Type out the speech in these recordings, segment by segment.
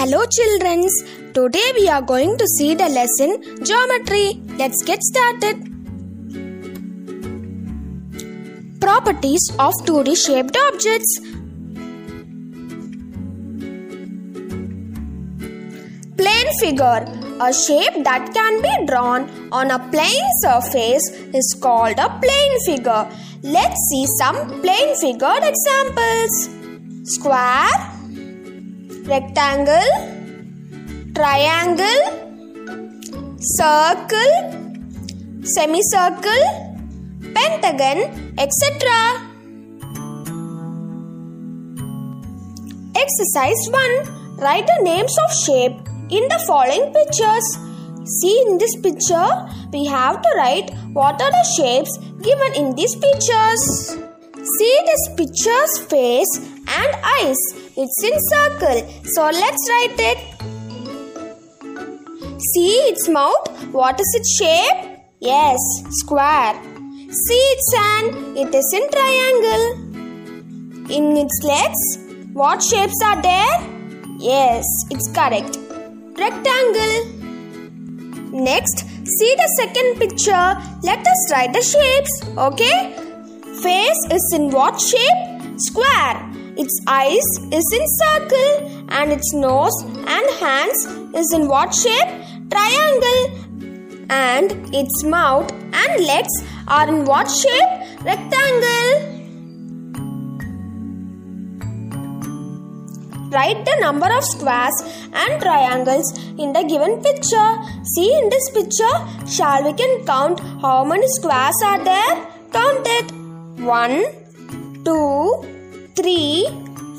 Hello childrens. Today we are going to see the lesson geometry. Let's get started. Properties of 2D shaped objects. Plane figure. A shape that can be drawn on a plane surface is called a plane figure. Let's see some plane figured examples. Square, rectangle, triangle, circle, semicircle, pentagon, etc. Exercise 1. Write the names of shape in the following pictures. See in this picture, we have to write what are the shapes given in these pictures. See this picture's face and eyes. It's in circle. So let's write it. See its mouth. What is its shape? Yes, square. See its hand. It is in triangle. In its legs, what shapes are there? Yes, it's correct. Rectangle. Next, see the second picture. Let us write the shapes. Okay? Face is in what shape? Square. Its eyes is in circle and its nose and hands is in what shape? Triangle. And its mouth and legs are in what shape? Rectangle. Write the number of squares and triangles in the given picture. See in this picture, shall we can count how many squares are there? Count it. 1, 2, 3,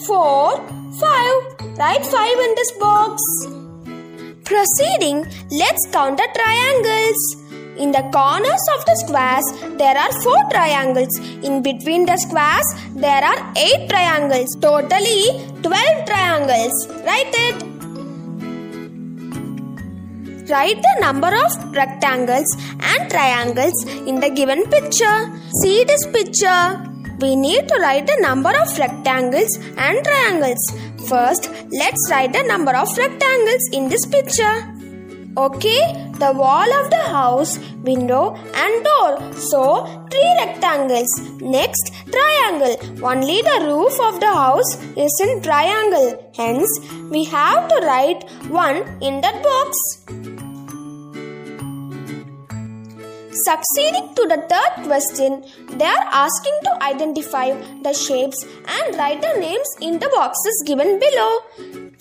4, 5. Write 5 in this box. Proceeding, let's count the triangles. In the corners of the squares, there are 4 triangles. In between the squares, there are 8 triangles. Totally 12 triangles. Write it. Write the number of rectangles and triangles in the given picture. See this picture. We need to write the number of rectangles and triangles. First, let's write the number of rectangles in this picture. Okay, the wall of the house, window and door. So, three rectangles. Next, triangle. Only the roof of the house is in triangle. Hence, we have to write one in that box. Succeeding to the third question, they are asking to identify the shapes and write the names in the boxes given below.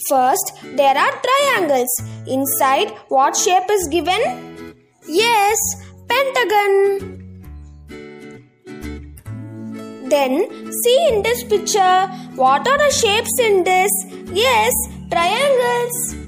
First, there are triangles. Inside, what shape is given? Yes, pentagon. Then, see in this picture, what are the shapes in this? Yes, triangles.